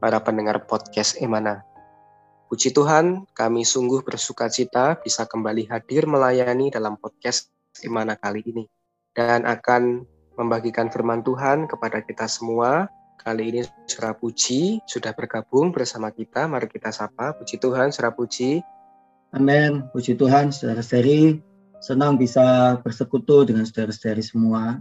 para pendengar podcast Emana. Puji Tuhan, kami sungguh bersuka cita bisa kembali hadir melayani dalam podcast Emana kali ini. Dan akan membagikan firman Tuhan kepada kita semua. Kali ini Surah Puji sudah bergabung bersama kita. Mari kita sapa. Puji Tuhan, Surah Puji. Amin. Puji Tuhan, saudara-saudari. Senang bisa bersekutu dengan saudara-saudari semua.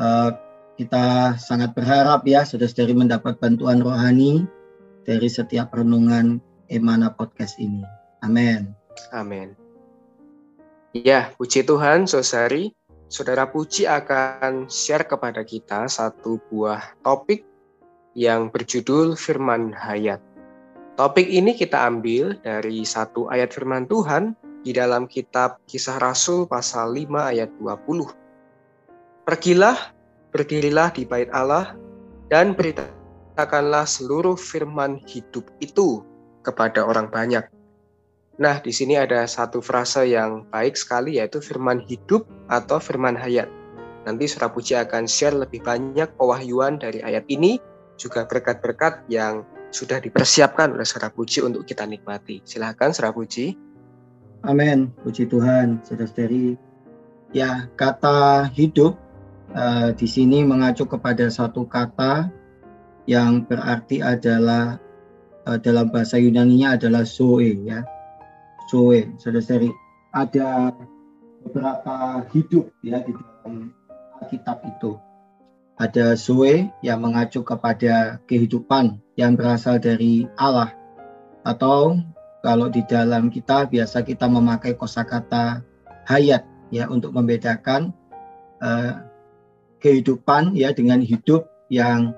Uh, kita sangat berharap ya saudara-saudari mendapat bantuan rohani dari setiap renungan Emana Podcast ini. Amin. Amin. Ya, puji Tuhan, saudari. Saudara Puji akan share kepada kita satu buah topik yang berjudul Firman Hayat. Topik ini kita ambil dari satu ayat firman Tuhan di dalam kitab Kisah Rasul pasal 5 ayat 20. Pergilah berdirilah di bait Allah dan beritakanlah seluruh firman hidup itu kepada orang banyak. Nah, di sini ada satu frase yang baik sekali yaitu firman hidup atau firman hayat. Nanti Surah Puji akan share lebih banyak pewahyuan dari ayat ini, juga berkat-berkat yang sudah dipersiapkan oleh Surah Puji untuk kita nikmati. Silahkan Surah Puji. Amin, puji Tuhan, saudara-saudari. Ya, kata hidup uh, di sini mengacu kepada satu kata yang berarti adalah uh, dalam bahasa Yunani-nya adalah zoe ya. Zoe, saudara-saudari. Ada beberapa hidup ya di dalam Alkitab itu. Ada zoe yang mengacu kepada kehidupan yang berasal dari Allah atau kalau di dalam kita biasa kita memakai kosakata hayat ya untuk membedakan uh, kehidupan ya dengan hidup yang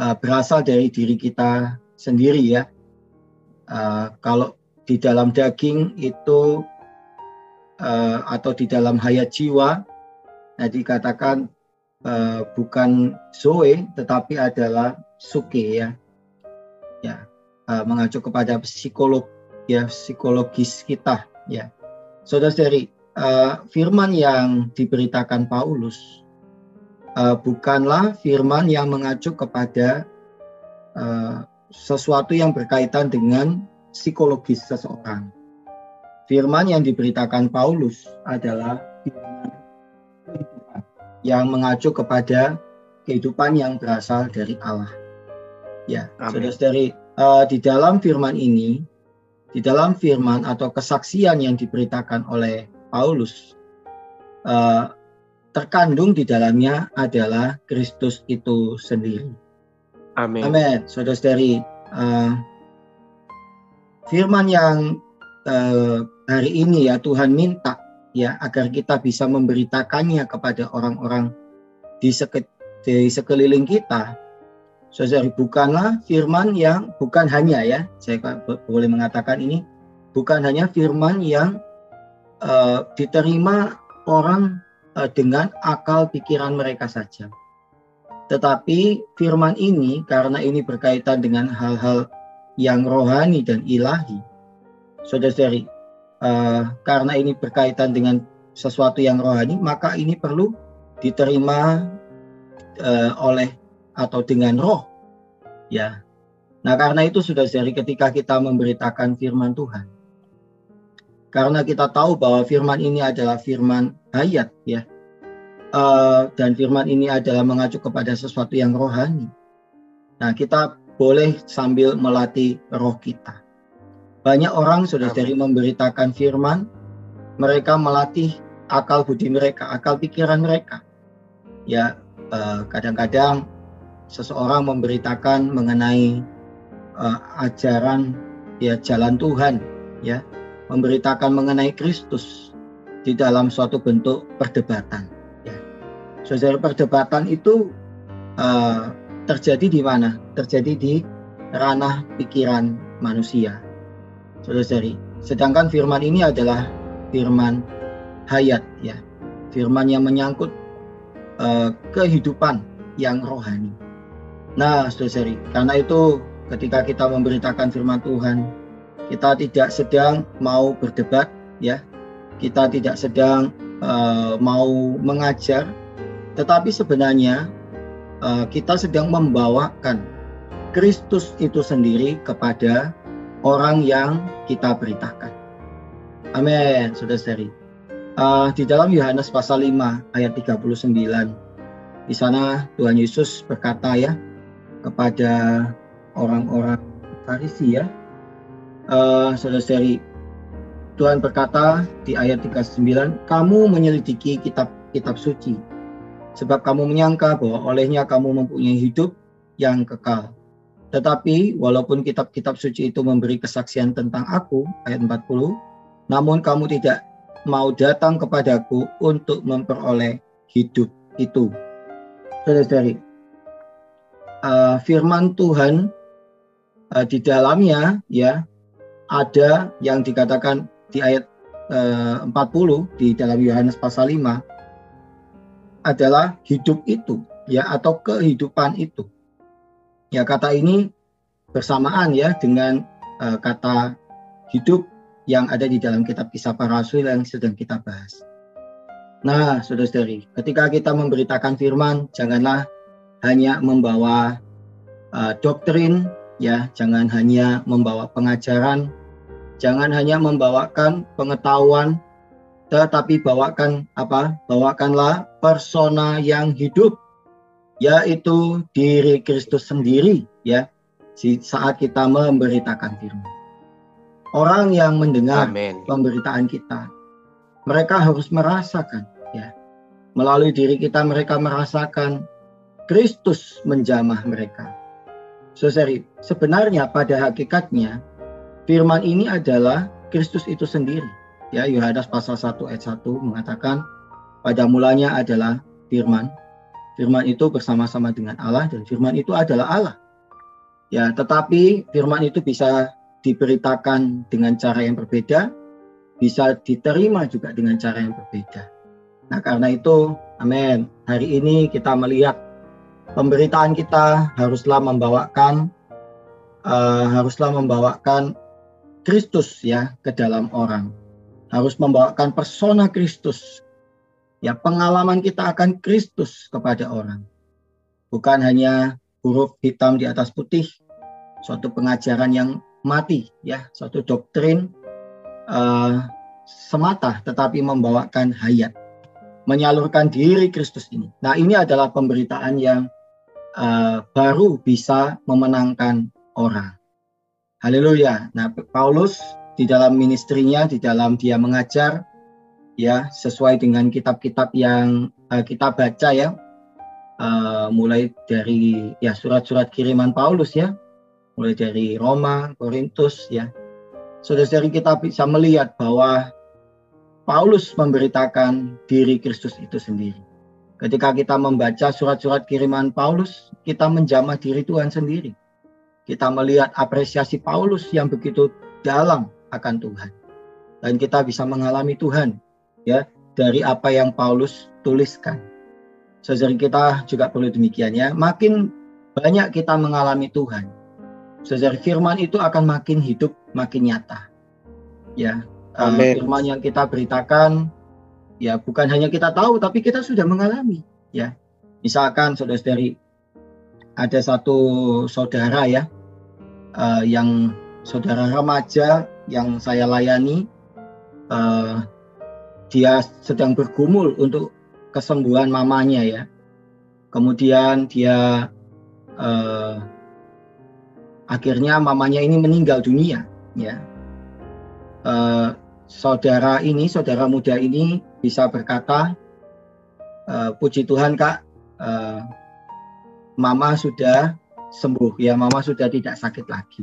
uh, berasal dari diri kita sendiri ya. Uh, kalau di dalam daging itu uh, atau di dalam hayat jiwa, nah dikatakan uh, bukan zoe tetapi adalah suke ya, ya uh, mengacu kepada psikolog ya psikologis kita ya. Saudara-saudari, uh, firman yang diberitakan Paulus uh, bukanlah firman yang mengacu kepada uh, sesuatu yang berkaitan dengan psikologis seseorang. Firman yang diberitakan Paulus adalah firman kehidupan yang mengacu kepada kehidupan yang berasal dari Allah. Ya, saudara-saudari, uh, di dalam firman ini, di dalam firman atau kesaksian yang diberitakan oleh Paulus, uh, terkandung di dalamnya adalah Kristus itu sendiri. Amin. Amin. Saudara-saudari, uh, firman yang uh, hari ini ya Tuhan minta ya agar kita bisa memberitakannya kepada orang-orang di, seke, di sekeliling kita. Saudari, bukanlah firman yang bukan hanya ya, saya boleh mengatakan ini bukan hanya firman yang uh, diterima orang dengan akal pikiran mereka saja. Tetapi firman ini karena ini berkaitan dengan hal-hal yang rohani dan ilahi, saudara-saudari, uh, karena ini berkaitan dengan sesuatu yang rohani, maka ini perlu diterima uh, oleh atau dengan roh, ya. Nah karena itu sudah dari ketika kita memberitakan firman Tuhan, karena kita tahu bahwa firman ini adalah firman hayat ya. Uh, dan firman ini adalah mengacu kepada sesuatu yang rohani. Nah kita boleh sambil melatih roh kita. Banyak orang sudah dari memberitakan firman mereka melatih akal budi mereka akal pikiran mereka. Ya eh, kadang-kadang seseorang memberitakan mengenai uh, ajaran ya jalan Tuhan ya memberitakan mengenai Kristus di dalam suatu bentuk perdebatan. Ya. Saudara perdebatan itu uh, terjadi di mana? Terjadi di ranah pikiran manusia. Saudara-saudari, sedangkan firman ini adalah firman hayat ya. Firman yang menyangkut uh, kehidupan yang rohani. Nah, saudara-saudari, karena itu ketika kita memberitakan firman Tuhan, kita tidak sedang mau berdebat ya. Kita tidak sedang uh, mau mengajar, tetapi sebenarnya uh, kita sedang membawakan Kristus itu sendiri kepada orang yang kita beritakan. Amin, saudara-saudari. Uh, di dalam Yohanes pasal 5 ayat 39, di sana Tuhan Yesus berkata ya kepada orang-orang Farisi ya, uh, saudara-saudari, Tuhan berkata di ayat 39, kamu menyelidiki kitab-kitab suci, sebab kamu menyangka bahwa olehnya kamu mempunyai hidup yang kekal. Tetapi walaupun kitab-kitab suci itu memberi kesaksian tentang aku, ayat 40, namun kamu tidak mau datang kepadaku untuk memperoleh hidup itu. Saudara-saudari, uh, firman Tuhan uh, di dalamnya ya ada yang dikatakan di ayat uh, 40 di dalam Yohanes pasal 5 adalah hidup itu ya atau kehidupan itu. Ya kata ini bersamaan ya dengan uh, kata hidup yang ada di dalam kitab kisah para rasul yang sedang kita bahas. Nah, saudara-saudari, ketika kita memberitakan firman, janganlah hanya membawa uh, doktrin, ya, jangan hanya membawa pengajaran, jangan hanya membawakan pengetahuan, tetapi bawakan apa? Bawakanlah persona yang hidup yaitu diri Kristus sendiri ya saat kita memberitakan firman. Orang yang mendengar Amen. pemberitaan kita, mereka harus merasakan ya. Melalui diri kita mereka merasakan Kristus menjamah mereka. Saudari, sebenarnya pada hakikatnya firman ini adalah Kristus itu sendiri. Ya, Yohanes pasal 1 ayat 1 mengatakan pada mulanya adalah firman Firman itu bersama-sama dengan Allah dan firman itu adalah Allah. Ya, tetapi firman itu bisa diberitakan dengan cara yang berbeda, bisa diterima juga dengan cara yang berbeda. Nah, karena itu, amin. Hari ini kita melihat pemberitaan kita haruslah membawakan uh, haruslah membawakan Kristus ya ke dalam orang. Harus membawakan persona Kristus ya pengalaman kita akan Kristus kepada orang. Bukan hanya huruf hitam di atas putih, suatu pengajaran yang mati, ya, suatu doktrin uh, semata, tetapi membawakan hayat, menyalurkan diri Kristus ini. Nah, ini adalah pemberitaan yang uh, baru bisa memenangkan orang. Haleluya. Nah, Paulus di dalam ministrinya, di dalam dia mengajar, ya sesuai dengan kitab-kitab yang uh, kita baca ya uh, mulai dari ya surat-surat kiriman Paulus ya mulai dari Roma Korintus ya saudara-saudari kita bisa melihat bahwa Paulus memberitakan diri Kristus itu sendiri ketika kita membaca surat-surat kiriman Paulus kita menjamah diri Tuhan sendiri kita melihat apresiasi Paulus yang begitu dalam akan Tuhan dan kita bisa mengalami Tuhan ya dari apa yang Paulus tuliskan. Saudara kita juga perlu demikian ya. Makin banyak kita mengalami Tuhan, saudara firman itu akan makin hidup, makin nyata. Ya, eh, Amen. firman yang kita beritakan ya bukan hanya kita tahu tapi kita sudah mengalami ya. Misalkan saudara-saudari ada satu saudara ya uh, yang saudara remaja yang saya layani uh, dia sedang bergumul untuk kesembuhan mamanya ya. Kemudian dia eh, akhirnya mamanya ini meninggal dunia ya. Eh, saudara ini, saudara muda ini bisa berkata, eh, puji Tuhan kak, eh, mama sudah sembuh. Ya, mama sudah tidak sakit lagi.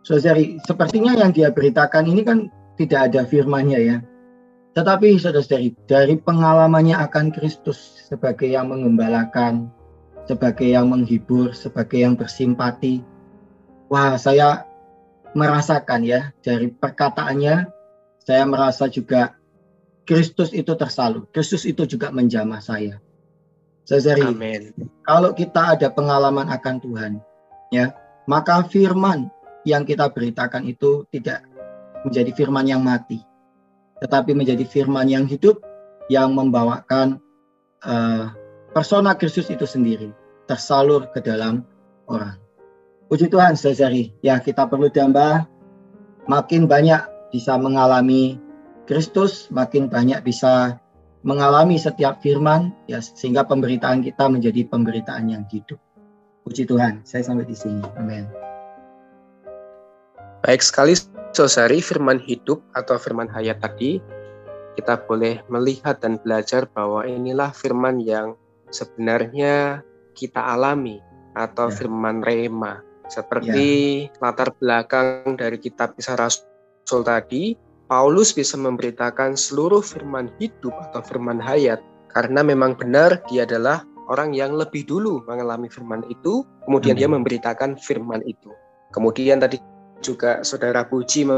Saudari, sepertinya yang dia beritakan ini kan tidak ada firmannya ya. Tetapi saudara-saudari, dari pengalamannya akan Kristus sebagai yang mengembalakan, sebagai yang menghibur, sebagai yang bersimpati, wah saya merasakan ya dari perkataannya saya merasa juga Kristus itu tersalur. Kristus itu juga menjamah saya. Saudari, Amen. kalau kita ada pengalaman akan Tuhan, ya, maka firman yang kita beritakan itu tidak menjadi firman yang mati, tetapi menjadi firman yang hidup yang membawakan uh, persona Kristus itu sendiri tersalur ke dalam orang. Puji Tuhan, saudari. Ya, kita perlu tambah makin banyak bisa mengalami Kristus, makin banyak bisa mengalami setiap firman, ya sehingga pemberitaan kita menjadi pemberitaan yang hidup. Puji Tuhan, saya sampai di sini. Amin. Baik sekali, saudari, firman hidup atau firman hayat tadi, kita boleh melihat dan belajar bahwa inilah firman yang sebenarnya kita alami atau ya. firman rema seperti ya. latar belakang dari kitab kisah Rasul tadi, Paulus bisa memberitakan seluruh firman hidup atau firman hayat karena memang benar dia adalah orang yang lebih dulu mengalami firman itu, kemudian hmm. dia memberitakan firman itu. Kemudian tadi juga saudara Puji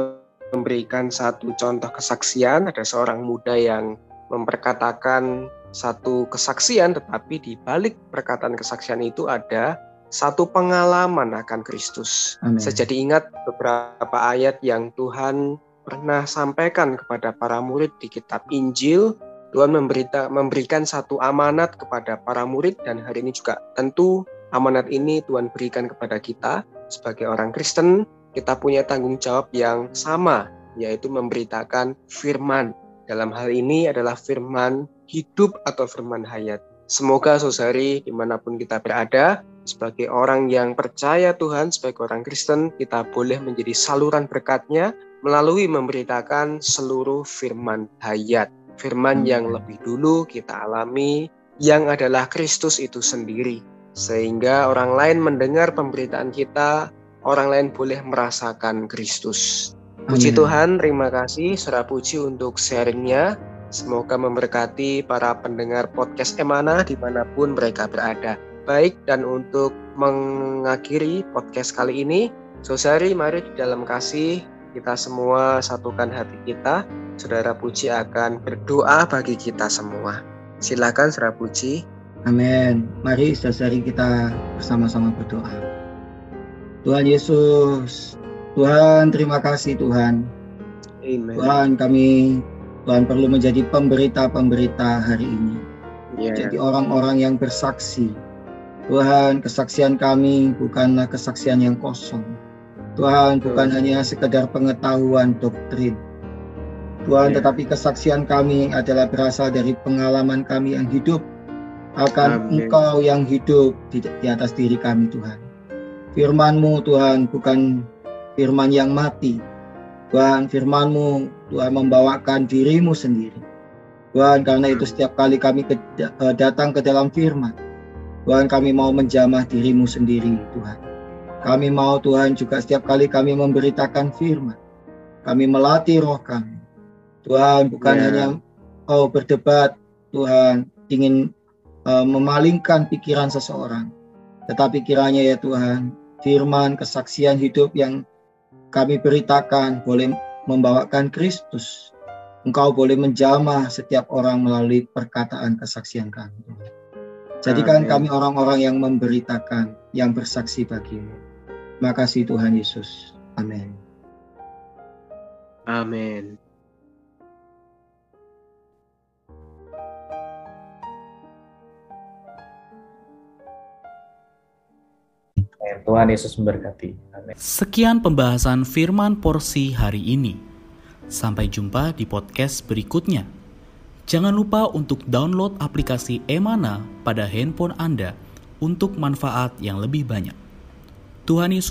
memberikan satu contoh kesaksian, ada seorang muda yang memperkatakan satu kesaksian, tetapi di balik perkataan kesaksian itu ada satu pengalaman akan Kristus. Saya jadi ingat beberapa ayat yang Tuhan pernah sampaikan kepada para murid di kitab Injil. Tuhan memberita, memberikan satu amanat kepada para murid dan hari ini juga tentu amanat ini Tuhan berikan kepada kita sebagai orang Kristen. Kita punya tanggung jawab yang sama, yaitu memberitakan firman. Dalam hal ini adalah firman hidup atau firman hayat. Semoga saudari di mana pun kita berada, sebagai orang yang percaya Tuhan, sebagai orang Kristen, kita boleh menjadi saluran berkatnya melalui memberitakan seluruh firman hayat. Firman yang lebih dulu kita alami, yang adalah Kristus itu sendiri. Sehingga orang lain mendengar pemberitaan kita, orang lain boleh merasakan Kristus. Puji Tuhan, terima kasih Surah Puji untuk sharingnya. Semoga memberkati para pendengar podcast Emana di mana pun mereka berada baik dan untuk mengakhiri podcast kali ini, Sosari mari di dalam kasih kita semua satukan hati kita. Saudara Puji akan berdoa bagi kita semua. Silakan Saudara Puji. Amin. Mari Sosari kita bersama-sama berdoa. Tuhan Yesus, Tuhan terima kasih Tuhan. Amen. Tuhan kami Tuhan perlu menjadi pemberita-pemberita hari ini. Yeah. Jadi orang-orang yang bersaksi Tuhan, kesaksian kami bukanlah kesaksian yang kosong. Tuhan, bukan hanya sekedar pengetahuan doktrin. Tuhan, ya. tetapi kesaksian kami adalah berasal dari pengalaman kami yang hidup akan Amin. Engkau yang hidup di, di atas diri kami, Tuhan. Firman-Mu, Tuhan, bukan firman yang mati. Tuhan, firman-Mu, Tuhan membawakan dirimu sendiri. Tuhan, karena itu setiap kali kami ke, eh, datang ke dalam firman, Tuhan kami mau menjamah dirimu sendiri Tuhan. Kami mau Tuhan juga setiap kali kami memberitakan firman. Kami melatih roh kami. Tuhan bukan yeah. hanya oh berdebat Tuhan ingin uh, memalingkan pikiran seseorang. Tetapi kiranya ya Tuhan firman kesaksian hidup yang kami beritakan boleh membawakan Kristus. Engkau boleh menjamah setiap orang melalui perkataan kesaksian kami. Jadikan kami orang-orang yang memberitakan, yang bersaksi bagimu. Terima kasih Tuhan Yesus. Amin. Amin. Tuhan Yesus memberkati. Amin. Sekian pembahasan firman porsi hari ini. Sampai jumpa di podcast berikutnya. Jangan lupa untuk download aplikasi Emana pada handphone Anda untuk manfaat yang lebih banyak. Tuhan Yesus